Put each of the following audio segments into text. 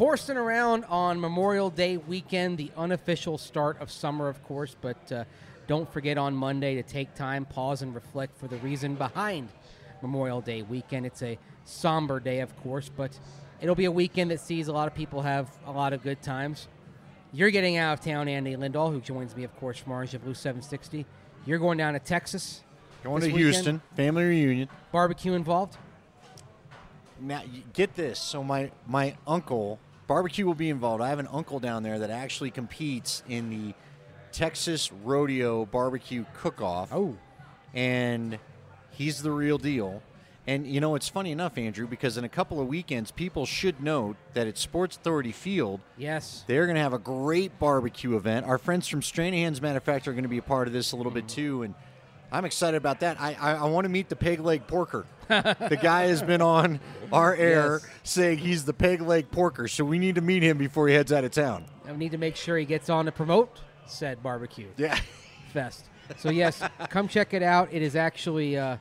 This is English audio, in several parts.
horsing around on Memorial Day weekend, the unofficial start of summer, of course. But uh, don't forget on Monday to take time, pause, and reflect for the reason behind Memorial Day weekend. It's a somber day, of course, but it'll be a weekend that sees a lot of people have a lot of good times. You're getting out of town, Andy Lindahl, who joins me, of course, from Orange Blue 760. You're going down to Texas. Going to weekend. Houston, family reunion. Barbecue involved? Now, get this. So my my uncle barbecue will be involved. I have an uncle down there that actually competes in the Texas Rodeo Barbecue Cook-Off. Oh, and he's the real deal. And you know, it's funny enough, Andrew, because in a couple of weekends, people should note that at Sports Authority Field, yes. they're going to have a great barbecue event. Our friends from Stranahan's Manufacturer are going to be a part of this a little bit mm. too, and I'm excited about that. I I, I want to meet the peg leg porker. the guy has been on our air Yes. saying he's the peg leg porker, so we need to meet him before he heads out of town. I need to make sure he gets on to promote said barbecue Yeah. fest. So yes, come check it out. It is actually uh,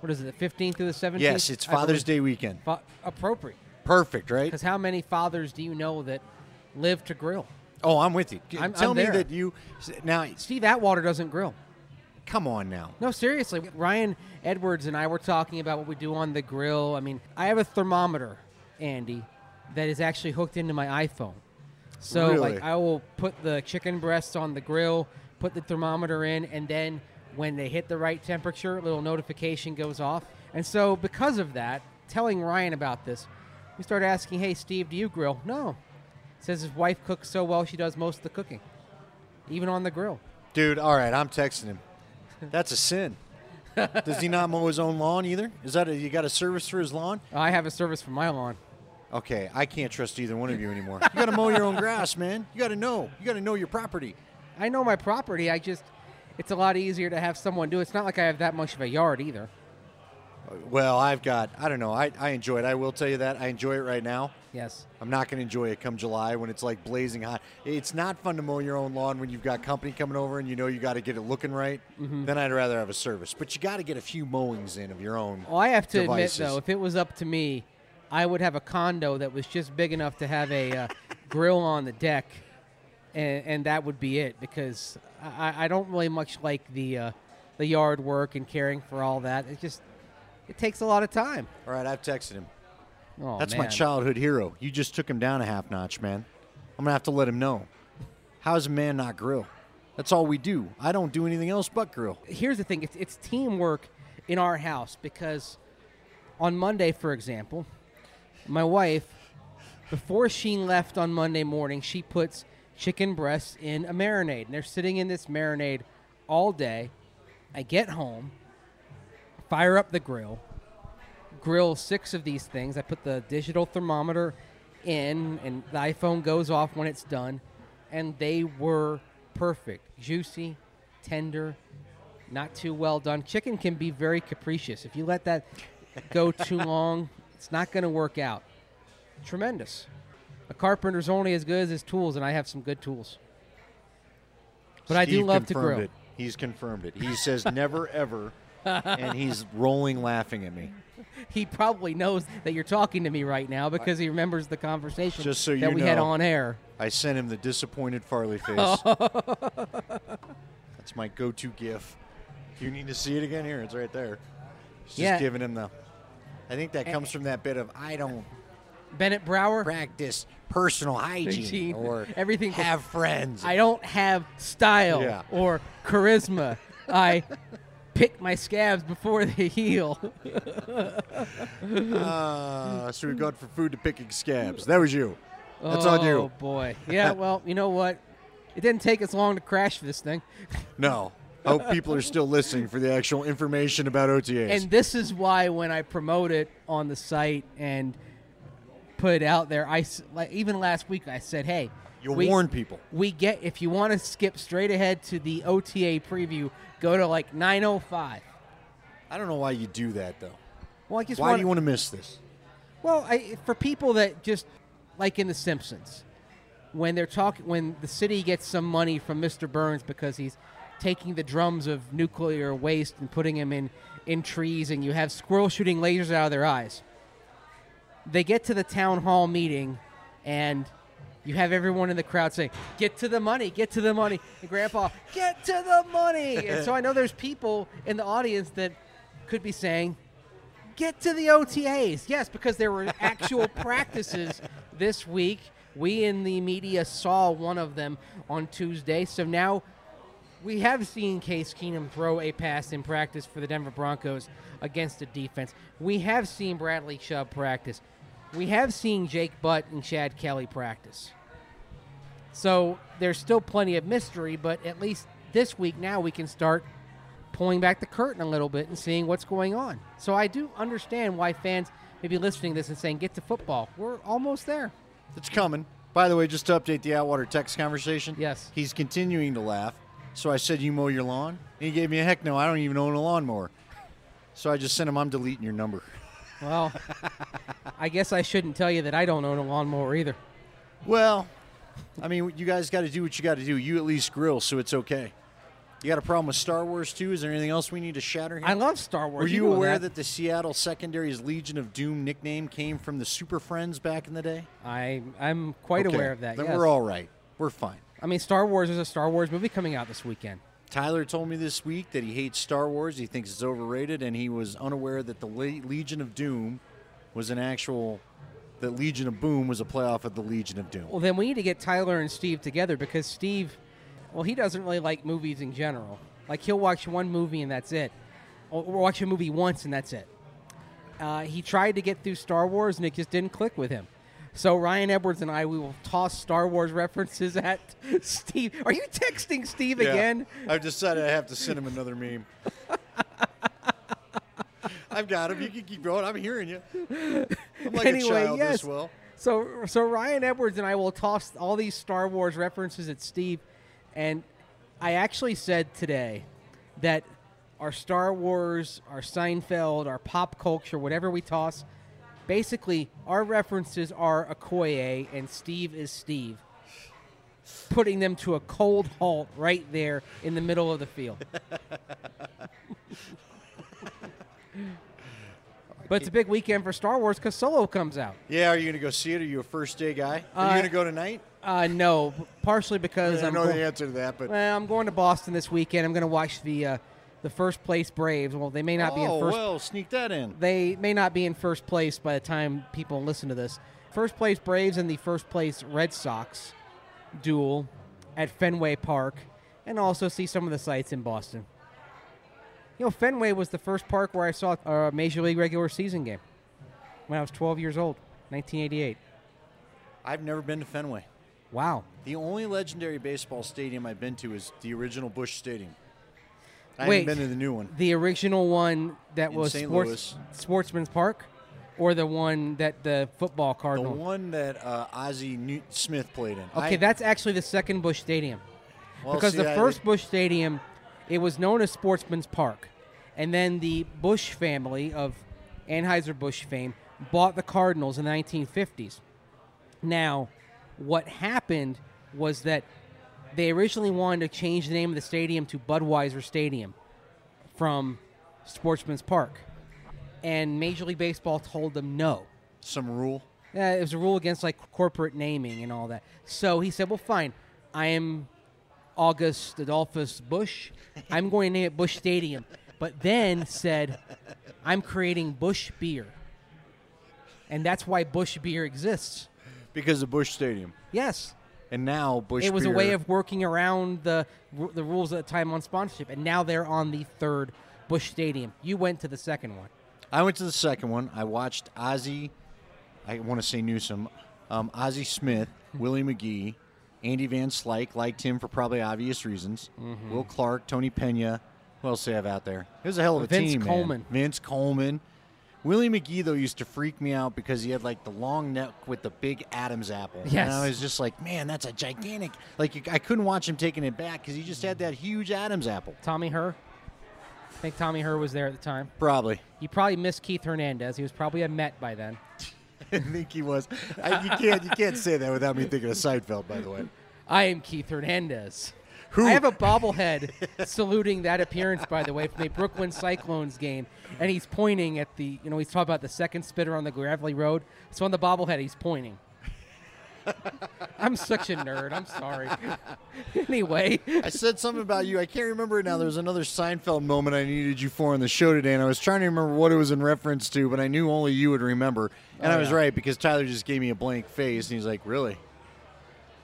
what is it, the 15th through the 17th? yes, it's Father's. Day weekend. Fa- appropriate. Perfect, right? Because how many fathers do you know that live to grill? Oh, I'm with you. I'm- Tell I'm me there. that you now. Steve Atwater doesn't grill. Come on now. No, seriously. Ryan Edwards and I were talking about what we do on the grill. I mean, I have a thermometer, Andy, that is actually hooked into my iPhone. So, Really? like, I will put the chicken breasts on the grill, put the thermometer in, and then when they hit the right temperature, a little notification goes off. And so, because of that, telling Ryan about this, we started asking, "Hey, Steve, do you grill?" No. Says his wife cooks so well, she does most of the cooking, even on the grill. Dude, all right, I'm texting him. That's a sin. Does he not mow his own lawn either? Is that a, you got a service for his lawn? I have a service for my lawn. Okay, I can't trust either one of you anymore. You got to mow your own grass, man. You got to know. You got to know your property. I know my property. I just, it's a lot easier to have someone do it. It's not like I have that much of a yard either. Well, I've got. I don't know. I, I enjoy it. I will tell you that I enjoy it right now. Yes. I'm not going to enjoy it come July when it's like blazing hot. It's not fun to mow your own lawn when you've got company coming over and you know you got to get it looking right. Then I'd rather have a service. But you got to get a few mowings in of your own. Well, I have to devices. admit, though, if it was up to me, I would have a condo that was just big enough to have a uh, grill on the deck, and, and that would be it. Because I, I don't really much like the uh, the yard work and caring for all that. It just it takes a lot of time. All right, I've texted him. Oh, That's my man. childhood hero. You just took him down a half notch, man. I'm gonna have to let him know. How does a man not grill? That's all we do. I don't do anything else but grill. here's the thing it's, it's teamwork in our house because on monday for example my wife before she left on monday morning she puts chicken breasts in a marinade and they're sitting in this marinade all day i get home fire up the grill grill six of these things i put the digital thermometer in and the iphone goes off when it's done and they were perfect juicy tender not too well done. Chicken can be very capricious. If you let that go too long, it's not going to work out. Tremendous. A carpenter's only as good as his tools, and I have some good tools. But I do love to grill. It. He's confirmed it. He says never ever, and he's rolling laughing at me. He probably knows that you're talking to me right now because he remembers the conversation Just so that you we had on air. I sent him the disappointed Farley face. That's my go-to gif. You need to see it again. Here, it's right there. Just Yeah. giving him the. I think that comes from that bit of I don't Bennett Brauer, practice personal hygiene Hygiene. or Everything- have friends. I don't have style Yeah. or charisma. I pick my scabs before they heal. Ah, so we got for food to picking scabs. That was you. That's oh, on you. Oh boy. Yeah, well, you know what? It didn't take us long to crash this thing. No. I hope people are still listening for the actual information about OTAs. And this is why when I promote it on the site and put it out there, I like even last week I said, "Hey, You'll we- warn people. We get if you want to skip straight ahead to the OTA preview, go to like 9:05." I don't know why you do that though. Well, I just Why want do you want to miss this? Well, I, for people that just like in The Simpsons, when they're talking, when the city gets some money from Mr. Burns because he's taking the drums of nuclear waste and putting them in in trees, and you have squirrels shooting lasers out of their eyes. They get to the town hall meeting, and you have everyone in the crowd saying, "Get to the money, get to the money," and Grandpa, "Get to the money." and so I know there's people in the audience that could be saying, "Get to the OTAs." Yes, because there were actual practices this week. We in the media saw one of them on Tuesday, so now we have seen Case Keenum throw a pass in practice for the Denver Broncos against the defense. We have seen Bradley Chubb practice. We have seen Jake Butt and Chad Kelly practice. So there's still plenty of mystery, but at least this week now we can start pulling back the curtain a little bit and seeing what's going on. So I do understand why fans may be listening to this and saying, get to football. We're almost there. It's coming. By the way, just to update the Atwater text conversation. Yes. He's continuing to laugh. So I said, You mow your lawn? And he gave me a heck no, I don't even own a lawnmower. So I just sent him, I'm deleting your number. Well, I guess I shouldn't tell you that I don't own a lawnmower either. Well, I mean, you guys got to do what you got to do. You at least grill, so it's okay. You got a problem with Star Wars too? Is there anything else we need to shatter here? I love Star Wars. Were you, know aware that? that. the Seattle Secondary's Legion of Doom nickname came from the Super Friends back in the day? I I'm quite Okay, aware of that. Then yes. we're all right. We're fine. I mean, Star Wars is a Star Wars movie coming out this weekend. Tyler told me this week that he hates Star Wars. He thinks it's overrated, and he was unaware that the Le- Legion of Doom was an actual. That Legion of Boom was a playoff of the Legion of Doom. Well, then we need to get Tyler and Steve together because Steve, well, he doesn't really like movies in general. Like he'll watch one movie and that's it, or, or watch a movie once and that's it. Uh, he tried to get through Star Wars and it just didn't click with him. So Ryan Edwards and I, we will toss Star Wars references at Steve. Are you texting Steve again? I've decided I have to send him another meme. I've got him. You can keep going. I'm hearing you. I'm like Anyway, a child yes. this well. So, so Ryan Edwards and I will toss all these Star Wars references at Steve, and I actually said today that our Star Wars, our Seinfeld, our pop culture, whatever we toss, basically our references are Okoye and Steve is Steve, putting them to a cold halt right there in the middle of the field. but it's a big weekend for Star Wars because Solo comes out. Yeah, are you going to go see it? Are you a first day guy? Are Uh, you going to go tonight? Uh, no, partially because I I'm know go- the answer to that, but well, I'm going to Boston this weekend. I'm going to watch the uh, the first place Braves. Well, they may not be in oh first. well, sneak that in. They may not be in first place by the time people listen to this. First place Braves and the first place Red Sox duel at Fenway Park, and also see some of the sights in Boston. You know, Fenway was the first park where I saw a Major League regular season game when I was 12 years old, 1988. I've never been to Fenway. Wow. The only legendary baseball stadium I've been to is the original Busch Stadium. I Wait. haven't been to the new one. The original one that In was St. sports, Louis. Sportsman's Park, or the one that the football Cardinals The one that uh, Ozzie Newt Smith played in. okay, I- that's actually the second Busch Stadium well, because see, the I- first Busch Stadium, it was known as Sportsman's Park, and then the Busch family of Anheuser Busch fame bought the Cardinals in the 1950s. Now, what happened was that they originally wanted to change the name of the stadium to Budweiser Stadium from Sportsman's Park. And Major League Baseball told them no. some rule. Yeah, it was a rule against like corporate naming and all that. So he said, "Well, fine. I am August Adolphus Busch. I'm going to name it Busch Stadium." But then said, "I'm creating Busch beer." And that's why Busch beer exists. because of Busch Stadium. Yes. And now Busch. it was Beer, a way of working around the the rules at the time on sponsorship, and now they're on the third Busch Stadium. You went to the second one. I went to the second one. I watched Ozzie. I want to say Newsom, um, Ozzie Smith, Willie McGee, Andy Van Slyke. Liked him for probably obvious reasons. Mm-hmm. Will Clark, Tony Pena. Who else do they have out there? It was a hell of a Vince team. man. Coleman. Vince Coleman. Willie McGee though used to freak me out because he had like the long neck with the big Adam's apple. Yes. And I was just like, man, that's a gigantic. Like you, I couldn't watch him taking it back because he just had that huge Adam's apple. Tommy Herr. I think Tommy Herr was there at the time. Probably. He probably missed Keith Hernandez. He was probably a Met by then. I think he was. I, you can't. You can't say that without me thinking of Seinfeld. By the way. I am Keith Hernandez. Who- I have a bobblehead saluting that appearance, by the way, from a Brooklyn Cyclones game, and he's pointing at the, you know, he's talking about the second spitter on the gravelly road. So on the bobblehead, he's pointing. I'm such a nerd. I'm sorry. anyway, I said something about you. I can't remember it now. There was another Seinfeld moment I needed you for on the show today, and I was trying to remember what it was in reference to, but I knew only you would remember. And Oh, I was oh, yeah. right because Tyler just gave me a blank face, and he's like, "Really?"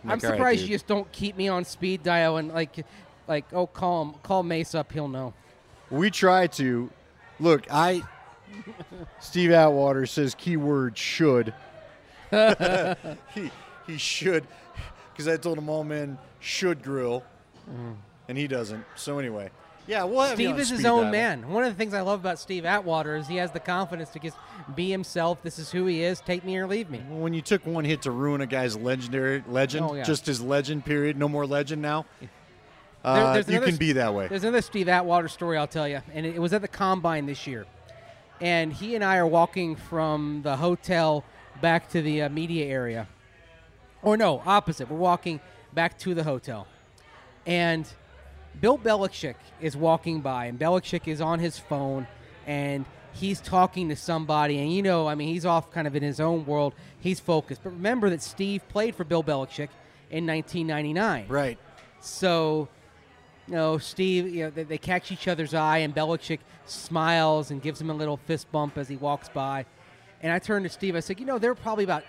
I'm like, surprised dude." you just don't keep me on speed dial and like, like, oh, call him, call Mace up. He'll know. We try to. Look, I. Steve Atwater says keyword should. he he should, because I told him all men should grill, mm. and he doesn't. So anyway, yeah, we'll Steve is his own dial. man. One of the things I love about Steve Atwater is he has the confidence to just be himself. This is who he is. Take me or leave me. When you took one hit to ruin a guy's legendary legend, Oh, yeah. just his legend period, no more legend now. There- Uh, there's you can be that way. There's another Steve Atwater story I'll tell you, and it, it was at the combine this year. And he and I are walking from the hotel back to the uh, media area, or no, opposite. We're walking back to the hotel, and Bill Belichick is walking by, and Belichick is on his phone, and he's talking to somebody, and you know, I mean, he's off kind of in his own world. He's focused, but remember that Steve played for Bill Belichick in 1999. Right. So, you know, Steve, you know, they, they catch each other's eye, and Belichick smiles and gives him a little fist bump as he walks by. And I turned to Steve. I said, "You know, there are probably about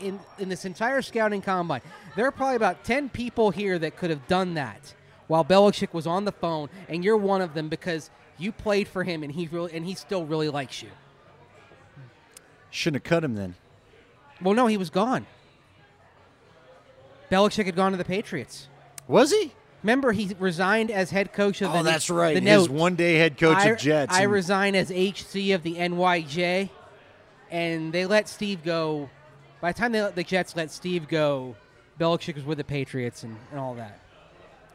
in in this entire scouting combine, there are probably about ten people here that could have done that while Belichick was on the phone, and you're one of them because you played for him, and he really and he still really likes you." Shouldn't have cut him then. Well, no, he was gone. Belichick had gone to the Patriots. Was he? Remember, he resigned as head coach of oh, the. Oh, that's right. The His Note. one day head coach I, of Jets. I resign as HC of the NYJ, and they let Steve go. By the time they let the Jets let Steve go, Belichick was with the Patriots and, and all that.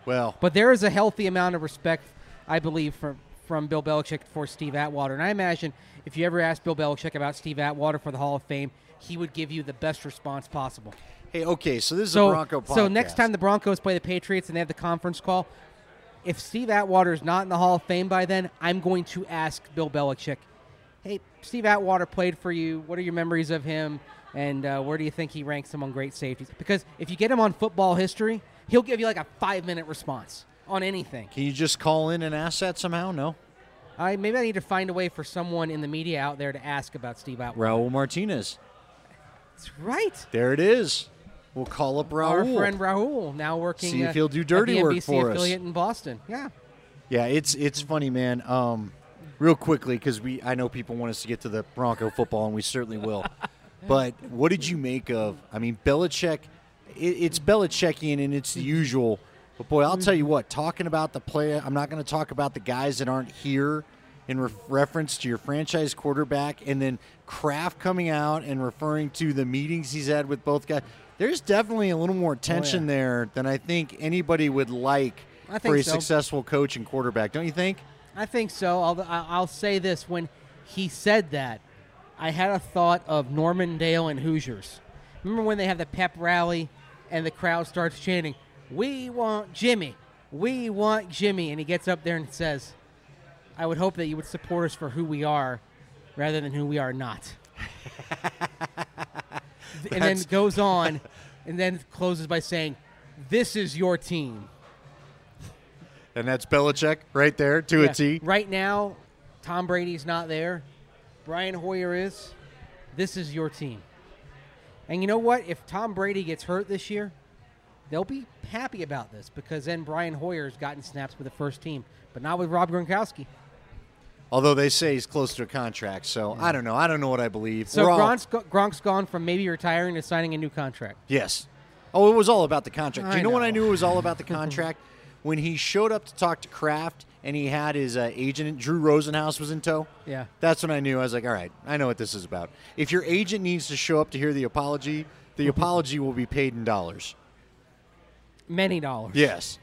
Well, But there is a healthy amount of respect, I believe, from from Bill Belichick for Steve Atwater. And I imagine if you ever asked Bill Belichick about Steve Atwater for the Hall of Fame, he would give you the best response possible. hey, okay. So this is So, a Bronco podcast. so next time the Broncos play the Patriots and they have the conference call, if Steve Atwater is not in the Hall of Fame by then, I'm going to ask Bill Belichick, "Hey, Steve Atwater played for you. What are your memories of him? And uh, where do you think he ranks among great safeties?" Because if you get him on football history, he'll give you like a five minute response on anything. can you just call in and ask that somehow? No. I maybe I need to find a way for someone in the media out there to ask about Steve Atwater. Raul Martinez. That's right. There it is. We'll call up Raul. Our friend Raul now working. See if uh, he'll do dirty work NBC for us. affiliate in Boston. Yeah. Yeah, it's it's funny, man. Um, real quickly, because we I know people want us to get to the Bronco football, and we certainly will. but what did you make of? I mean, Belichick. It, it's Belichickian, and it's the usual. But boy, I'll tell you what. Talking about the play, I'm not going to talk about the guys that aren't here. In ref reference to your franchise quarterback, and then Kraft coming out and referring to the meetings he's had with both guys, there's definitely a little more tension oh, there than I think anybody would like for a so. successful coach and quarterback, don't you think? I think so. I'll, I'll say this: when he said that, I had a thought of Norman Dale and Hoosiers. Remember when they have the pep rally, and the crowd starts chanting, "We want Jimmy, we want Jimmy," and he gets up there and says, "I would hope that you would support us for who we are, rather than who we are not." and then goes on, and then closes by saying, "This is your team." And that's Belichick right there to Yeah. a T. Right now, Tom Brady's not there. Brian Hoyer is. This is your team. And you know what? If Tom Brady gets hurt this year, they'll be happy about this because then Brian Hoyer's gotten snaps with the first team, but not with Rob Gronkowski. Although they say he's close to a contract, so I don't know. I don't know what I believe. So all- Gronk's, go- Gronk's gone from maybe retiring to signing a new contract. yes. Oh, it was all about the contract. Do you know, when I knew it was all about the contract? when he showed up to talk to Kraft and he had his uh, agent Drew Rosenhaus was in tow. Yeah. That's when I knew. I was like, all right, I know what this is about. If your agent needs to show up to hear the apology, the apology will be paid in dollars. Many dollars. Yes.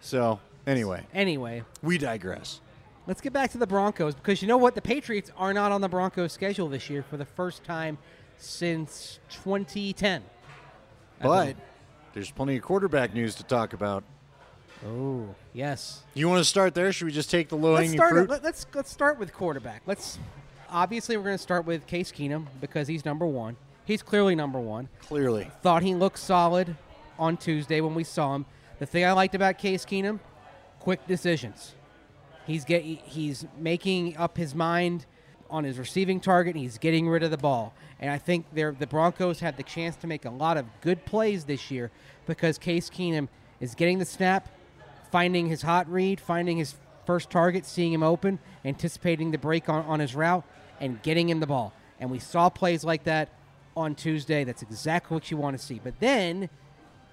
So anyway, Anyway, we digress. let's get back to the Broncos because you know what? The Patriots are not on the Broncos schedule this year for the first time since 2010. I But believe. there's plenty of quarterback news to talk about. Oh, yes. You want to start there? Should we just take the low Let's hanging start. fruit? Let, us let's start with quarterback. Let's obviously we're going to start with Case Keenum because he's number one. He's clearly number one. Clearly. Thought he looked solid on Tuesday when we saw him. The thing I liked about Case Keenum, quick decisions. He's get he's making up his mind on his receiving target. And he's getting rid of the ball, and I think the Broncos had the chance to make a lot of good plays this year because Case Keenum is getting the snap, finding his hot read, finding his first target, seeing him open, anticipating the break on, on his route, and getting him the ball. And we saw plays like that on Tuesday. That's exactly what you want to see. But then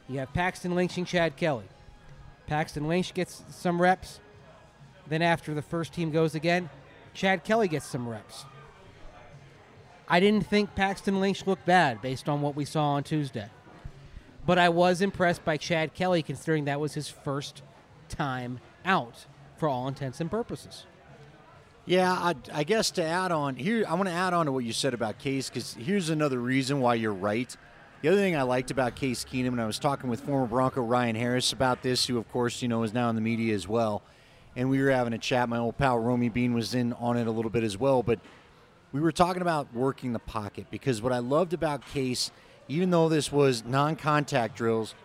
you have Paxton Lynch and Chad Kelly. Paxton Lynch gets some reps. Then after the first team goes again, Chad Kelly gets some reps. I didn't think Paxton Lynch looked bad based on what we saw on Tuesday. But I was impressed by Chad Kelly considering that was his first time out for all intents and purposes. Yeah, I, I guess to add on here, I want to add on to what you said about Case because here's another reason why you're right. The other thing I liked about Case Keenum, and I was talking with former Bronco Ryan Harris about this, who of course you know is now in the media as well, and we were having a chat. My old pal Romi Bean was in on it a little bit as well, but we were talking about working the pocket because what I loved about Case, even though this was non-contact drills,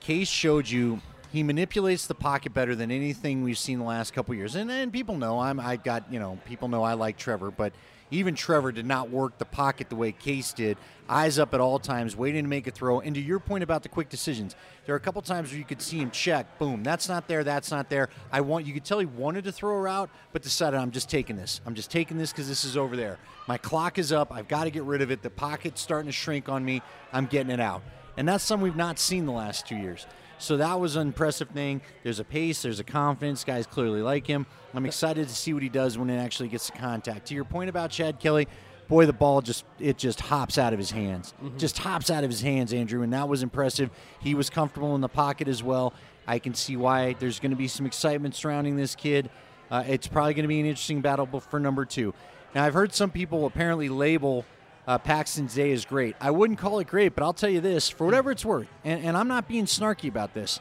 Case showed you he manipulates the pocket better than anything we've seen the last couple years. And, and people know I'm I got you know people know I like Trevor, but even Trevor did not work the pocket the way Case did. Eyes up at all times, waiting to make a throw. And to your point about the quick decisions, there are a couple times where you could see him check, boom, that's not there, that's not there. I want you could tell he wanted to throw a route, but decided I'm just taking this. I'm just taking this because this is over there. My clock is up. I've got to get rid of it. The pocket's starting to shrink on me. I'm getting it out. And that's something we've not seen the last two years. So that was an impressive thing. There's a pace, there's a confidence. Guys clearly like him. I'm excited to see what he does when it actually gets to contact. To your point about Chad Kelly, boy, the ball just it just hops out of his hands. Mm-hmm. Just hops out of his hands, Andrew, and that was impressive. He was comfortable in the pocket as well. I can see why there's going to be some excitement surrounding this kid. Uh, it's probably going to be an interesting battle for number two. Now, I've heard some people apparently label uh, Paxton's day is great. I wouldn't call it great, but I'll tell you this for whatever it's worth, and, and I'm not being snarky about this.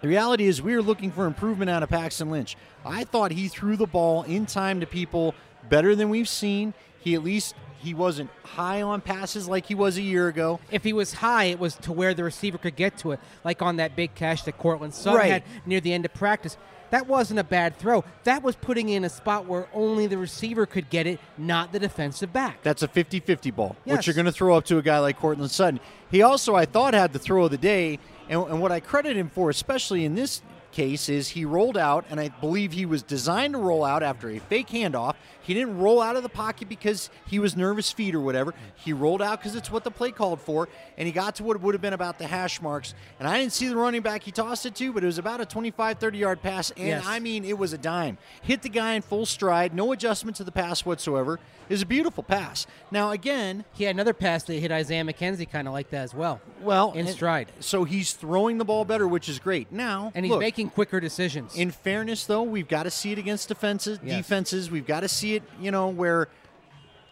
The reality is, we are looking for improvement out of Paxton Lynch. I thought he threw the ball in time to people better than we've seen. He at least he wasn't high on passes like he was a year ago. If he was high, it was to where the receiver could get to it, like on that big catch that Courtland Sutton right. had near the end of practice. That wasn't a bad throw. That was putting in a spot where only the receiver could get it, not the defensive back. That's a 50 50 ball, yes. which you're going to throw up to a guy like Courtland Sutton. He also, I thought, had the throw of the day. And, and what I credit him for, especially in this case is he rolled out, and I believe he was designed to roll out after a fake handoff. He didn't roll out of the pocket because he was nervous feet or whatever. He rolled out because it's what the play called for, and he got to what would have been about the hash marks. And I didn't see the running back he tossed it to, but it was about a 25, 30 yard pass. And yes. I mean, it was a dime. Hit the guy in full stride, no adjustment to the pass whatsoever. It was a beautiful pass. Now, again, he had another pass that hit Isaiah McKenzie kind of like that as well. Well, in stride. So he's throwing the ball better, which is great. Now, and he's look, making quicker decisions. In fairness, though, we've got to see it against defenses. Yes. Defenses, we've got to see it. You know where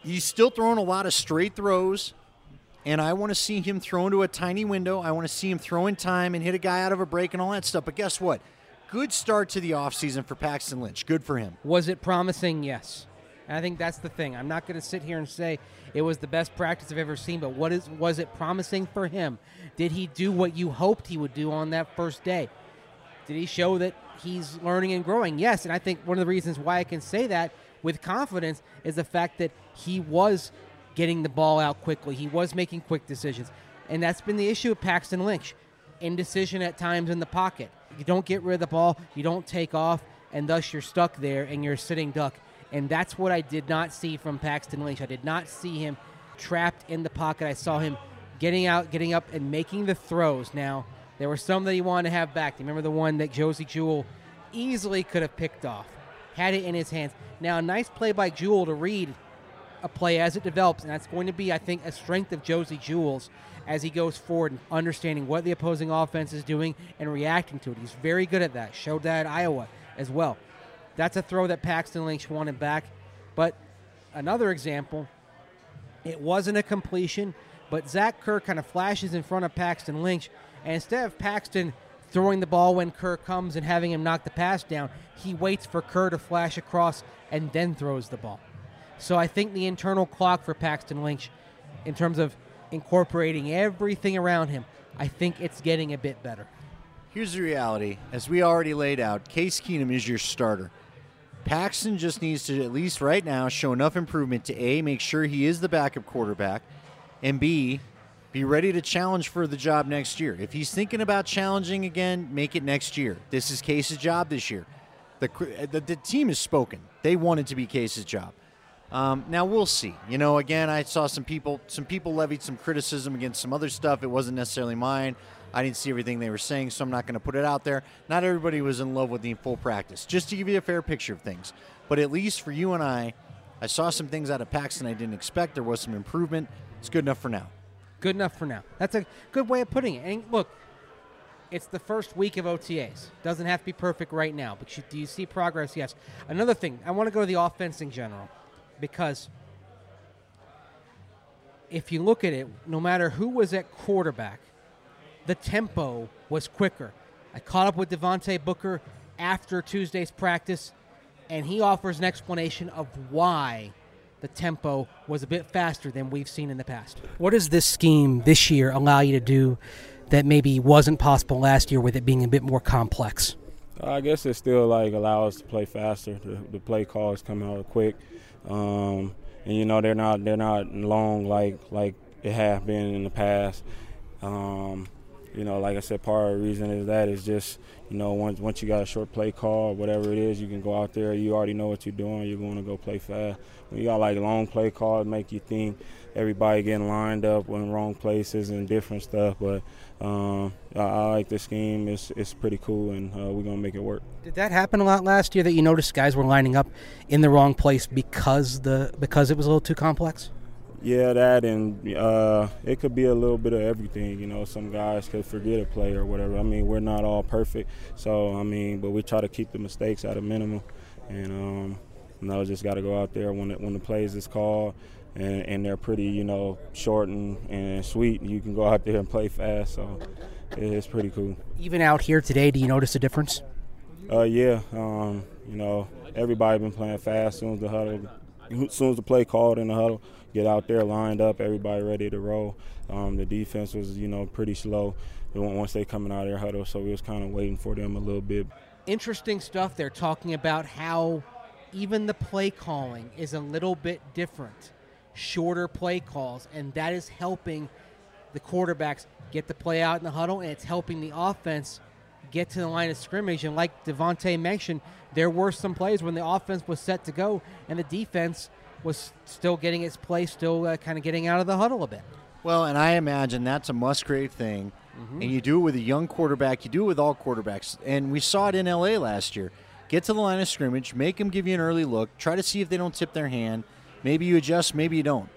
he's still throwing a lot of straight throws. And I want to see him throw into a tiny window. I want to see him throw in time and hit a guy out of a break and all that stuff. But guess what? Good start to the offseason for Paxton Lynch. Good for him. Was it promising? Yes. And I think that's the thing. I'm not going to sit here and say it was the best practice I've ever seen, but what is was it promising for him? Did he do what you hoped he would do on that first day? Did he show that he's learning and growing? Yes, and I think one of the reasons why I can say that with confidence is the fact that he was getting the ball out quickly. He was making quick decisions. And that's been the issue with Paxton Lynch. Indecision at times in the pocket. You don't get rid of the ball, you don't take off, and thus you're stuck there and you're a sitting duck. And that's what I did not see from Paxton Lynch. I did not see him trapped in the pocket. I saw him getting out, getting up, and making the throws. Now, there were some that he wanted to have back. Do you remember the one that Josey Jewell easily could have picked off? Had it in his hands. Now, a nice play by Jewell to read a play as it develops, and that's going to be, I think, a strength of Josey Jewell's as he goes forward and understanding what the opposing offense is doing and reacting to it. He's very good at that. Showed that at Iowa as well. That's a throw that Paxton Lynch wanted back. But another example, it wasn't a completion, but Zach Kerr kind of flashes in front of Paxton Lynch, and instead of Paxton throwing the ball when Kerr comes and having him knock the pass down, he waits for Kerr to flash across and then throws the ball. So I think the internal clock for Paxton Lynch in terms of incorporating everything around him, I think it's getting a bit better. Here's the reality. As we already laid out, Case Keenum is your starter. Paxton just needs to, at least right now, show enough improvement to A, make sure he is the backup quarterback, and B, be ready to challenge for the job next year. If he's thinking about challenging again, make it next year. This is Case's job this year. The, the, the team has spoken. They want it to be Case's job. Um, now we'll see. You know, again, I saw some people some people levied some criticism against some other stuff. It wasn't necessarily mine. I didn't see everything they were saying, so I'm not going to put it out there. Not everybody was in love with the full practice. Just to give you a fair picture of things. But at least for you and I, I saw some things out of Paxton I didn't expect. There was some improvement. It's good enough for now. Good enough for now. That's a good way of putting it. And look, it's the first week of OTAs. Doesn't have to be perfect right now, but you, do you see progress? Yes. Another thing, I want to go to the offense in general because if you look at it, no matter who was at quarterback, the tempo was quicker. I caught up with Devontae Booker after Tuesday's practice, and he offers an explanation of why the tempo was a bit faster than we've seen in the past. What does this scheme this year allow you to do that maybe wasn't possible last year with it being a bit more complex? I guess it still like allows us to play faster. The, the play calls come out quick, um, and you know they're not they're not long like like it have been in the past. Um, you know, like I said, part of the reason is that is just, you know, once once you got a short play call, whatever it is, you can go out there. You already know what you're doing. You're going to go play fast. When you got like long play calls, make you think everybody getting lined up in wrong places and different stuff. But um, I, I, like the scheme. It's it's pretty cool, and uh, we're gonna make it work. Did that happen a lot last year? That you noticed guys were lining up in the wrong place because the because it was a little too complex. Yeah, that and uh, it could be a little bit of everything. You know, some guys could forget a play or whatever. I mean, we're not all perfect, so I mean, but we try to keep the mistakes at a minimum, and um, you know, just got to go out there when it, when the plays is called. And, and they're pretty, you know, short and, and sweet. You can go out there and play fast, so it's pretty cool. Even out here today, do you notice a difference? Uh, yeah, um, you know, everybody been playing fast. As soon as the huddle, as soon as the play called in the huddle, get out there lined up, everybody ready to roll. Um, the defense was, you know, pretty slow once they coming out of their huddle, so we was kind of waiting for them a little bit. Interesting stuff. They're talking about how even the play calling is a little bit different, shorter play calls, and that is helping the quarterbacks get the play out in the huddle, and it's helping the offense get to the line of scrimmage. And like Devontae mentioned, there were some plays when the offense was set to go, and the defense was still getting its play, still uh, kind of getting out of the huddle a bit. Well, and I imagine that's a Musgrave thing. Mm-hmm. And you do it with a young quarterback. You do it with all quarterbacks. And we saw it in LA last year. Get to the line of scrimmage, make them give you an early look, try to see if they don't tip their hand. Maybe you adjust, maybe you don't.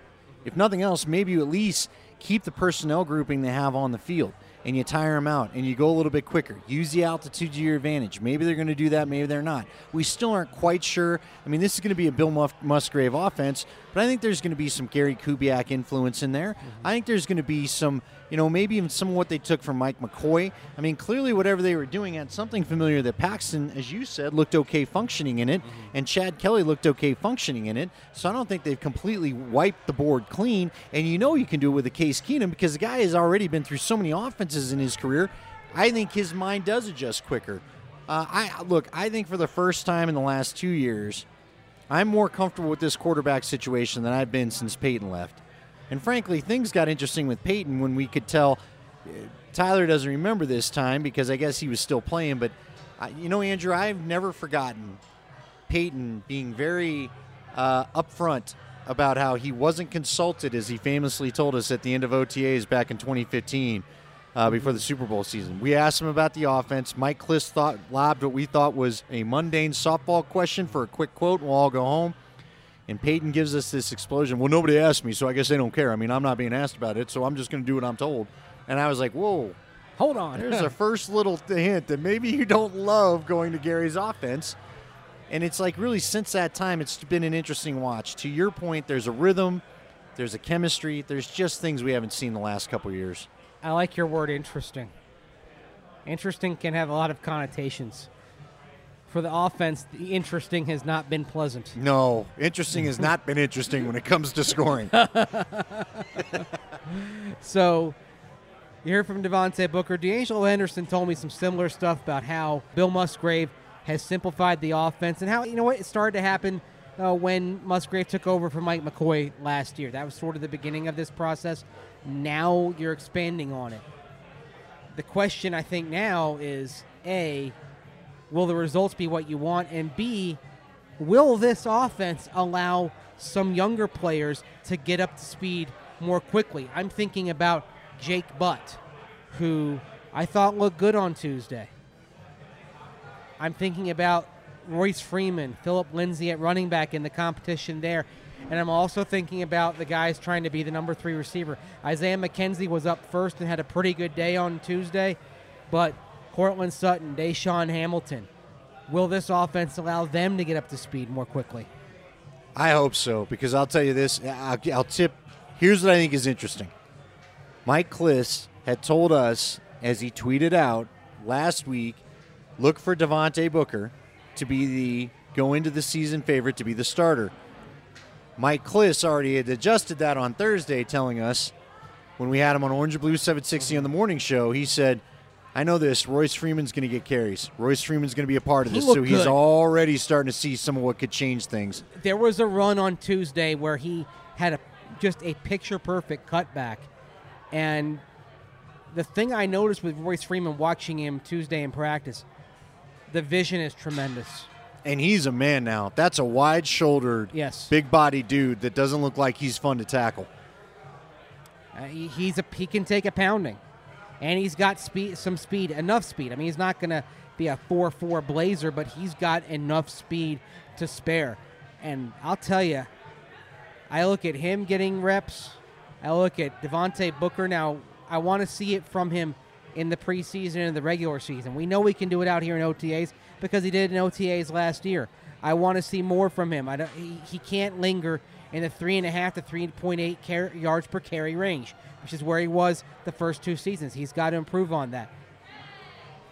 If nothing else, maybe you at least keep the personnel grouping they have on the field and you tire them out and you go a little bit quicker. Use the altitude to your advantage. Maybe they're going to do that, maybe they're not. We still aren't quite sure. I mean, this is going to be a Bill Musgrave offense, but I think there's going to be some Gary Kubiak influence in there. Mm-hmm. I think there's going to be some, you know, maybe even some of what they took from Mike McCoy. I mean, clearly, whatever they were doing had something familiar that Paxton, as you said, looked okay functioning in it, mm-hmm. and Chad Kelly looked okay functioning in it. So I don't think they've completely wiped the board clean. And you know you can do it with a Case Keenum because the guy has already been through so many offenses in his career. I think his mind does adjust quicker. Uh, I look. I think for the first time in the last two years, I'm more comfortable with this quarterback situation than I've been since Peyton left. And frankly, things got interesting with Peyton when we could tell. Uh, Tyler doesn't remember this time because I guess he was still playing. But uh, you know, Andrew, I've never forgotten Peyton being very uh, upfront about how he wasn't consulted, as he famously told us at the end of OTAs back in 2015 uh, before the Super Bowl season. We asked him about the offense. Mike Klis thought lobbed what we thought was a mundane softball question for a quick quote. We'll all go home. And Peyton gives us this explosion. Well, nobody asked me, so I guess they don't care. I mean, I'm not being asked about it, so I'm just going to do what I'm told. And I was like, whoa, hold on. There's a first little hint that maybe you don't love going to Gary's offense. And it's like really since that time, it's been an interesting watch. To your point, there's a rhythm, there's a chemistry, there's just things we haven't seen the last couple years. I like your word interesting. Interesting can have a lot of connotations. for the offense, the interesting has not been pleasant. No, interesting has not been interesting when it comes to scoring. So you heard from Devontae Booker. D'Angelo Henderson told me some similar stuff about how Bill Musgrave has simplified the offense and how, you know what, it started to happen uh, when Musgrave took over for Mike McCoy last year. That was sort of the beginning of this process. Now you're expanding on it. The question I think now is A, will the results be what you want? And B, will this offense allow some younger players to get up to speed more quickly? I'm thinking about Jake Butt, who I thought looked good on Tuesday. I'm thinking about Royce Freeman, Phillip Lindsay at running back in the competition there. And I'm also thinking about the guys trying to be the number three receiver. Isaiah McKenzie was up first and had a pretty good day on Tuesday, but Courtland Sutton, DaeSean Hamilton, will this offense allow them to get up to speed more quickly? I hope so because I'll tell you this. I'll, I'll tip. Here's what I think is interesting. Mike Klis had told us as he tweeted out last week, look for Devontae Booker to be the go into the season favorite to be the starter. Mike Klis already had adjusted that on Thursday, telling us when we had him on Orange and Blue 760 on the morning show, he said, I know this. Royce Freeman's going to get carries. Royce Freeman's going to be a part of He this. So he's good. already starting to see some of what could change things. there was a run on Tuesday where he had a just a picture perfect cutback, and the thing I noticed with Royce Freeman watching him Tuesday in practice, the vision is tremendous. And he's a man now. That's a wide shouldered, Yes. big body dude that doesn't look like he's fun to tackle. Uh, he, he's a he can take a pounding, and he's got speed, some speed, enough speed. I mean, he's not going to be a four-four blazer, but he's got enough speed to spare. And I'll tell you, I look at him getting reps. I look at Devontae Booker now. I want to see it from him in the preseason and the regular season. We know we can do it out here in OTAs because he did in OTAs last year. I want to see more from him. I don't, he, he can't linger in the three and a half to three point eight car- yards per carry range, which is where he was the first two seasons. He's got to improve on that.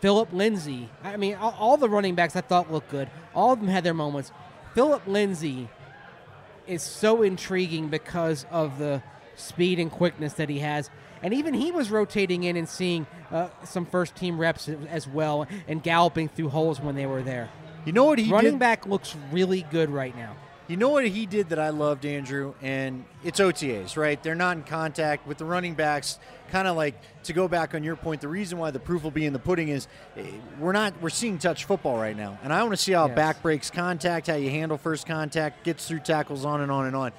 Phillip Lindsay. I mean, all, all the running backs I thought looked good. All of them had their moments. Phillip Lindsay is so intriguing because of the speed and quickness that he has. And even he was rotating in and seeing uh, some first team reps as well and galloping through holes when they were there. You know what he Running did? back looks really good right now. You know what he did that I loved, Andrew? And it's OTAs, right? They're not in contact with the running backs. Kind of like to go back on your point. The reason why the proof will be in the pudding is eh, we're not we're seeing touch football right now, and I want to see how Yes. back breaks contact, how you handle first contact, gets through tackles, on and on and on.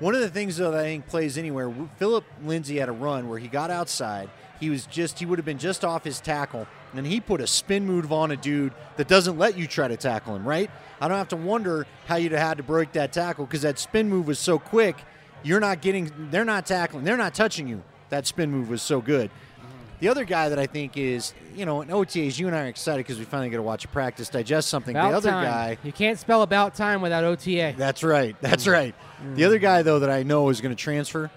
One of the things though that I think plays anywhere. Phillip Lindsay had a run where he got outside. He was just he would have been just off his tackle, and he put a spin move on a dude that doesn't let you try to tackle him. Right? I don't have to wonder how you'd have had to break that tackle because that spin move was so quick. You're not getting. They're not tackling. They're not touching you. That spin move was so good. The other guy that I think is, you know, in OTAs, you and I are excited because we finally get to watch a practice, digest something. About the other time. guy, You can't spell about time without OTA. that's right. That's Mm. right. The other guy, though, that I know is going to transfer,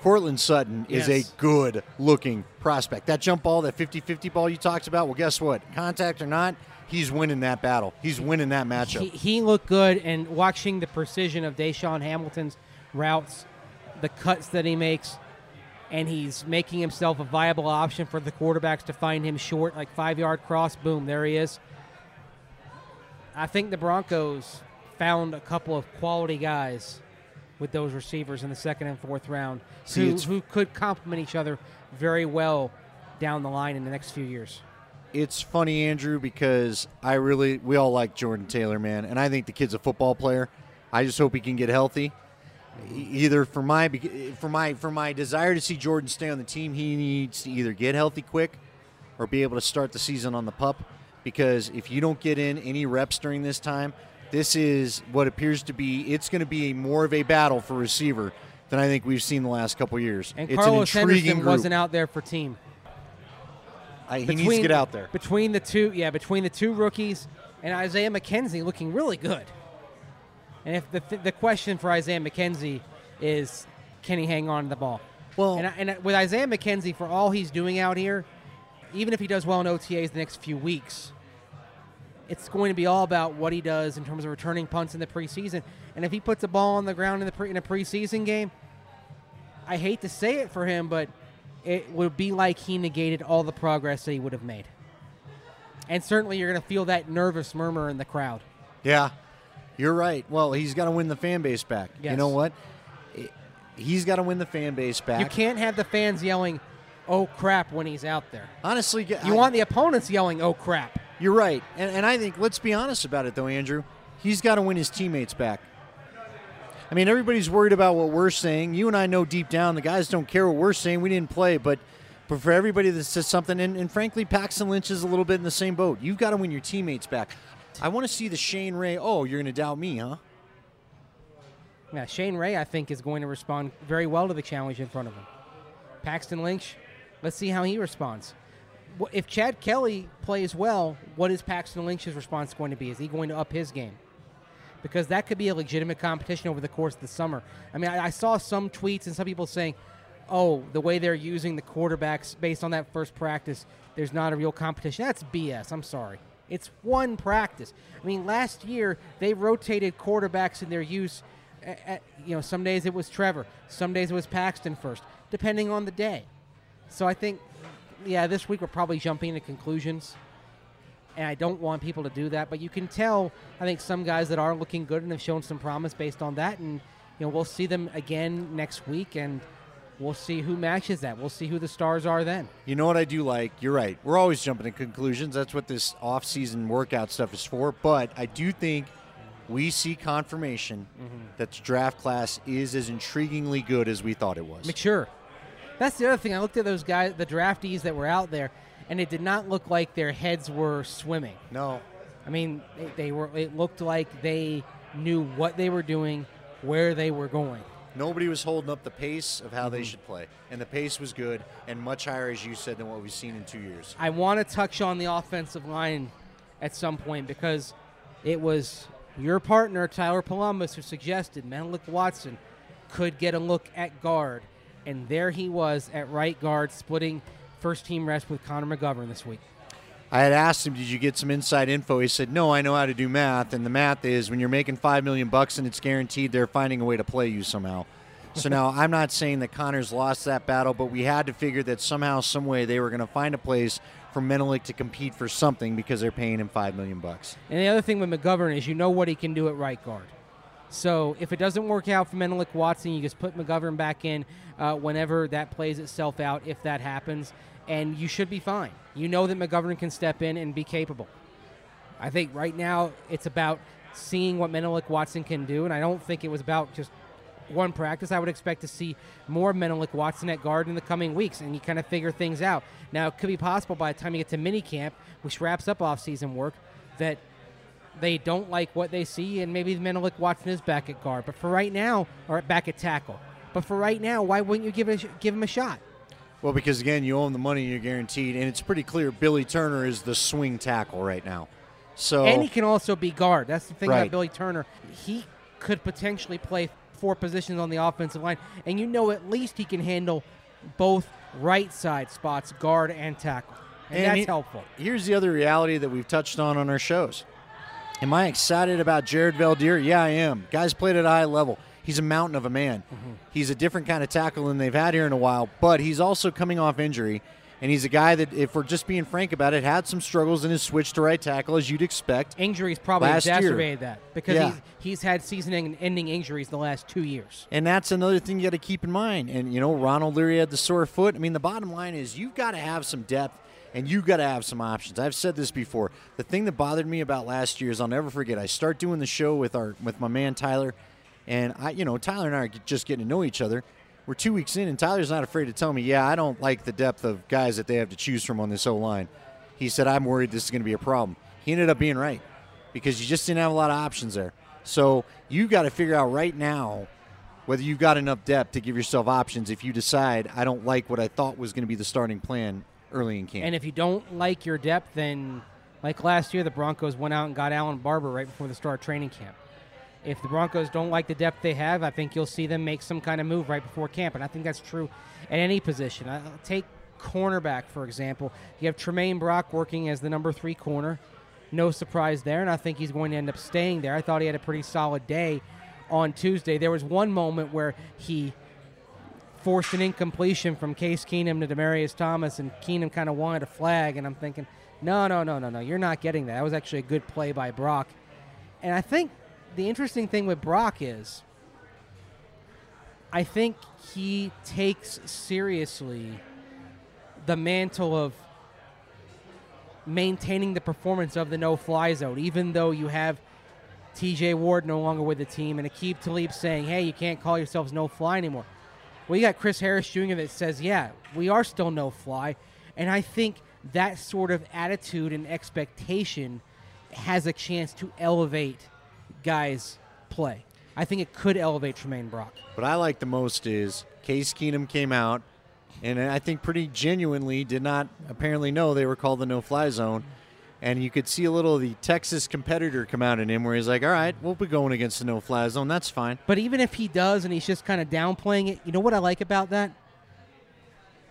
Courtland Sutton, is a good looking prospect. That jump ball, that 50 50 ball you talked about, well, guess what? Contact or not, he's winning that battle. He's winning that matchup. He, he looked good, and watching the precision of DaeSean Hamilton's routes, the cuts that he makes, and he's making himself a viable option for the quarterbacks to find him short, like five yard cross. Boom, there he is. I think the Broncos found a couple of quality guys with those receivers in the second and fourth round See, who, who could complement each other very well down the line in the next few years. it's funny, Andrew, because I really we all like Jordan Taylor, man, and I think the kid's a football player. I just hope he can get healthy. Either for my for my for my desire to see Jordan stay on the team, he needs to either get healthy quick or be able to start the season on the pup. Because if you don't get in any reps during this time, this is what appears to be. It's going to be a more of a battle for receiver than I think we've seen the last couple years. And it's Carlos an intriguing Henderson group. wasn't out there for team. I, he needs to get out there. Between the two, yeah, between the two rookies and Isaiah McKenzie looking really good. And if the, th- the question for Isaiah McKenzie is, can he hang on to the ball? Well, And, I, and I- with Isaiah McKenzie, for all he's doing out here, even if he does well in OTAs the next few weeks, it's going to be all about what he does in terms of returning punts in the preseason. And if he puts a ball on the ground in the pre, in a preseason game, I hate to say it for him, but it would be like he negated all the progress that he would have made. And certainly, you're going to feel that nervous murmur in the crowd. Yeah, you're right. Well, he's got to win the fan base back. You know what? He's got to win the fan base back. You can't have the fans yelling, "Oh crap!" when he's out there. honestly. You I- want the opponents yelling, "Oh crap!" You're right, and, and I think let's be honest about it though, Andrew. He's got to win his teammates back. I mean, everybody's worried about what we're saying. You and I know deep down the guys don't care what we're saying. We didn't play, but but for everybody that says something, and, and frankly, Paxton Lynch is a little bit in the same boat. You've got to win your teammates back. I want to see the Shane Ray. Oh, you're going to doubt me, huh? Yeah, Shane Ray, I think, is going to respond very well to the challenge in front of him. Paxton Lynch, let's see how he responds. If Chad Kelly plays well, what is Paxton Lynch's response going to be? Is he going to up his game? Because that could be a legitimate competition over the course of the summer. I mean, I, I saw some tweets and some people saying, oh, the way they're using the quarterbacks based on that first practice, there's not a real competition. That's BS. I'm sorry. It's one practice. I mean, last year they rotated quarterbacks in their use. At, at, you know, some days it was Trevor, some days it was Paxton first, depending on the day. So I think, yeah, this week we're probably jumping to conclusions, and I don't want people to do that. But you can tell, I think some guys that are looking good and have shown some promise based on that, and you know we'll see them again next week, and we'll see who matches that. We'll see who the stars are then. You know what I do like? You're right. We're always jumping to conclusions. That's what this off-season workout stuff is for. But I do think we see confirmation mm-hmm. that the draft class is as intriguingly good as we thought it was. Mature. That's the other thing. I looked at those guys, the draftees that were out there, and it did not look like their heads were swimming. No, I mean, they, they were. It looked like they knew what they were doing, where they were going. Nobody was holding up the pace of how they mm-hmm. should play, and the pace was good and much higher, as you said, than what we've seen in two years. I want to touch on the offensive line at some point because it was your partner Tyler Polumbus who suggested Menelik Watson could get a look at guard, and there he was at right guard, splitting first team rest with Connor McGovern this week. I had asked him, "Did you get some inside info?" He said, "No, I know how to do math, and the math is when you're making five million bucks and it's guaranteed, they're finding a way to play you somehow." So now I'm not saying that Connor's lost that battle, but we had to figure that somehow, some way, they were going to find a place for Menelik to compete for something because they're paying him five million bucks. And the other thing with McGovern is you know what he can do at right guard. So if it doesn't work out for Menelik Watson, you just put McGovern back in uh, whenever that plays itself out, if that happens, and you should be fine. You know that McGovern can step in and be capable. I think right now it's about seeing what Menelik Watson can do, and I don't think it was about just one practice. I would expect to see more Menelik Watson at guard in the coming weeks, and you kind of figure things out. Now, it could be possible by the time you get to minicamp, which wraps up off-season work, that they don't like what they see, and maybe Menelik Watson is back at guard. But for right now, or back at tackle. But for right now, why wouldn't you give it a give him a shot? Well, because again, you own the money, you're guaranteed, and it's pretty clear Billy Turner is the swing tackle right now. So And he can also be guard. That's the thing Right. about Billy Turner. He could potentially play four positions on the offensive line, and you know at least he can handle both right side spots, guard and tackle, and, And that's he- helpful. Here's the other reality that we've touched on on our shows. Am I excited about Jared Veldheer? Yeah, I am. Guys played at a high level. He's a mountain of a man. Mm-hmm. He's a different kind of tackle than they've had here in a while, but he's also coming off injury. And he's a guy that, if we're just being frank about it, had some struggles in his switch to right tackle, as you'd expect. Injuries probably Last year. exacerbated that because Yeah. he's, he's had season-ending injuries the last two years. And that's another thing you got to keep in mind. And, you know, Ronald Leary had the sore foot. I mean, the bottom line is you've got to have some depth and you've got to have some options. I've said this before. The thing that bothered me about last year is I'll never forget. I start doing the show with our with my man Tyler, and I, you know, Tyler and I are just getting to know each other. We're two weeks in, and Tyler's not afraid to tell me, "Yeah, I don't like the depth of guys that they have to choose from on this O line." He said, "I'm worried this is going to be a problem." He ended up being right because you just didn't have a lot of options there. So you've got to figure out right now whether you've got enough depth to give yourself options if you decide I don't like what I thought was going to be the starting plan early in camp. And if you don't like your depth, then like last year, the Broncos went out and got Allen Barbre right before the start of training camp. If the Broncos don't like the depth they have, I think you'll see them make some kind of move right before camp, and I think that's true at any position. I'll take cornerback for example. You have Tramaine Brock working as the number three corner. no surprise there, and I think he's going to end up staying there. I thought he had a pretty solid day on Tuesday. There was one moment where he forced an incompletion from Case Keenum to Demaryius Thomas, and Keenum kind of wanted a flag, and I'm thinking, no, no, no, no, no, you're not getting that. That was actually a good play by Brock. And I think the interesting thing with Brock is I think he takes seriously the mantle of maintaining the performance of the no fly zone, even though you have TJ Ward no longer with the team and Aqib Talib saying, hey, you can't call yourselves no fly anymore. Well, you got Chris Harris Jr. that says, yeah, we are still no fly. And I think that sort of attitude and expectation has a chance to elevate guys' play. I think it could elevate Tramaine Brock. What I like the most is Case Keenum came out, and I think pretty genuinely did not apparently know they were called the no fly zone. And you could see a little of the Texas competitor come out in him where he's like, all right, we'll be going against the no fly zone. That's fine. But even if he does and he's just kind of downplaying it, you know what I like about that?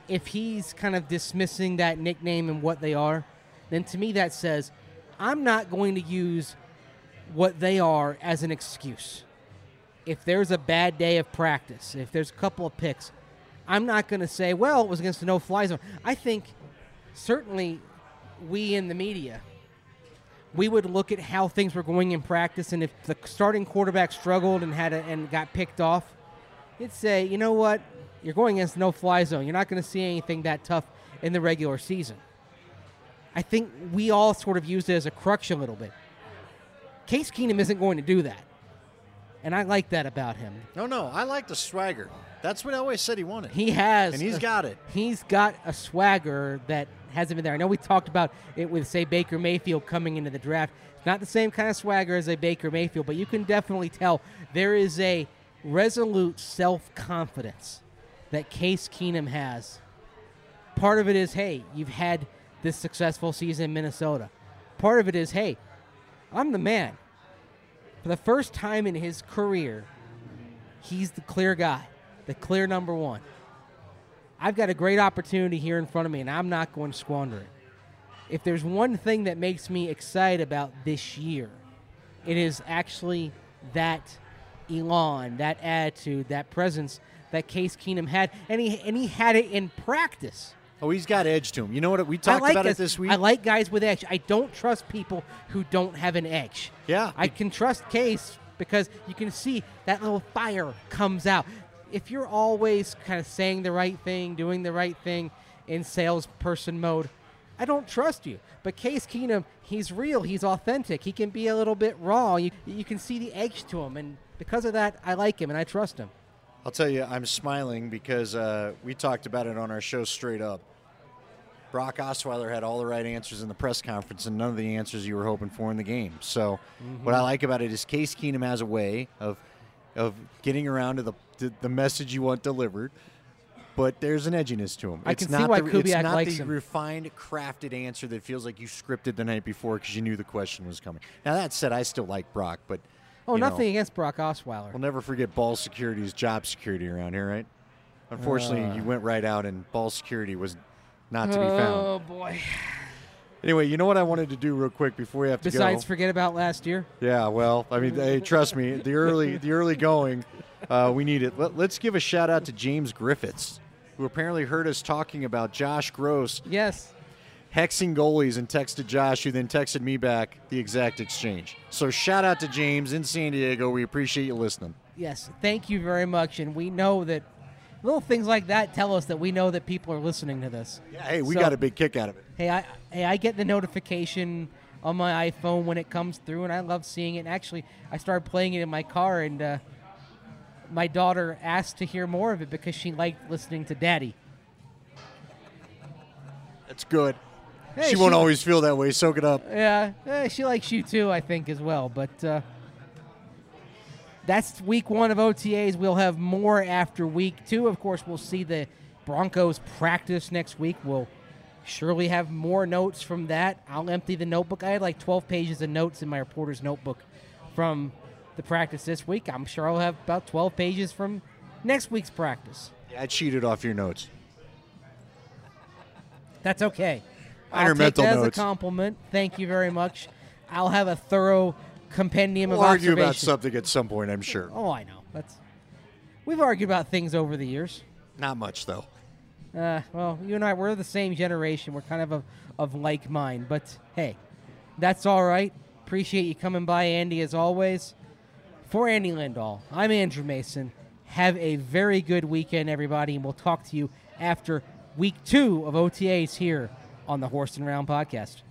If he's kind of dismissing that nickname and what they are, then to me that says, I'm not going to use what they are as an excuse. If there's a bad day of practice, if there's a couple of picks, I'm not going to say, well, it was against the no fly zone. I think certainly we in the media, we would look at how things were going in practice, and if the starting quarterback struggled and had a, and got picked off, it'd say, you know what, you're going against the no fly zone. You're not going to see anything that tough in the regular season. I think we all sort of used it as a crutch a little bit. Case Keenum isn't going to do that. And I like that about him. No, no, I like the swagger. That's what I always said he wanted. He has. and he's a- got it. He's got a swagger that hasn't been there. I know we talked about it with, say, Baker Mayfield coming into the draft. It's not the same kind of swagger as a Baker Mayfield, but you can definitely tell there is a resolute self confidence that Case Keenum has. Part of it is, hey, you've had this successful season in Minnesota. Part of it is, hey, I'm the man. For the first time in his career, he's the clear guy, the clear number one. I've got a great opportunity here in front of me, and I'm not going to squander it. If there's one thing that makes me excited about this year, it is actually that elan, that attitude, that presence that Case Keenum had, and he and he had it in practice. Oh, he's got edge to him. You know what? We talked like about it this week. I like guys with edge. I don't trust people who don't have an edge. Yeah. I can trust Case because you can see that little fire comes out. If you're always kind of saying the right thing, doing the right thing in salesperson mode, I don't trust you. But Case Keenum, he's real. He's authentic. He can be a little bit raw. You, you can see the edge to him, and because of that, I like him and I trust him. I'll tell you, I'm smiling because uh, we talked about it on our show straight up. Brock Osweiler had all the right answers in the press conference and none of the answers you were hoping for in the game. So, what I like about it is Case Keenum has a way of of getting around to the the, the message you want delivered. But there's an edginess to him. I it's can see not why the, it's not likes the him. refined, crafted answer that feels like you scripted the night before because you knew the question was coming. Now that said, I still like Brock, but Oh, you know, nothing against Brock Osweiler. We'll never forget ball security is job security around here, right? Unfortunately, Uh. you went right out and ball security was not to be found. Oh boy! Anyway, you know what I wanted to do real quick before we have to Besides, go? Besides, forget about last year. yeah, well, I mean, hey, trust me, the early the early going, uh, we need it. Let, let's give a shout out to James Griffiths, who apparently heard us talking about Josh Gross Yes. hexing goalies and texted Josh, who then texted me back the exact exchange. So shout out to James in San Diego. We appreciate you listening. Yes, thank you very much. And we know that little things like that tell us that we know that people are listening to this. Yeah, hey, we So- got a big kick out of it. Hey, I hey, I get the notification on my iPhone when it comes through, and I love seeing it. And actually, I started playing it in my car, and uh, my daughter asked to hear more of it because she liked listening to Daddy. That's good. Hey, she won't always feel that way. Soak it up. Yeah, eh, she likes you too, I think, as well. But uh, that's week one of OTAs. We'll have more after week two. Of course, we'll see the Broncos practice next week. We'll surely have more notes from that. I'll empty the notebook. I had like 12 pages of notes in my reporter's notebook from the practice this week. I'm sure I'll have about 12 pages from next week's practice. Yeah, I cheated off your notes. That's okay. I'll take that notes. as a compliment. Thank you very much. I'll have a thorough compendium We'll of argue about something at some point, I'm sure. Oh, I know. That's we've argued about things over the years. Not much, though. Uh, well, you and I we're the same generation. We're kind of of, of like mind, but hey, that's all right. Appreciate you coming by, Andy, as always. For Andy Lindahl, I'm Andrew Mason. Have a very good weekend, everybody, and we'll talk to you after week two of OTAs here on the Horsin' Around podcast.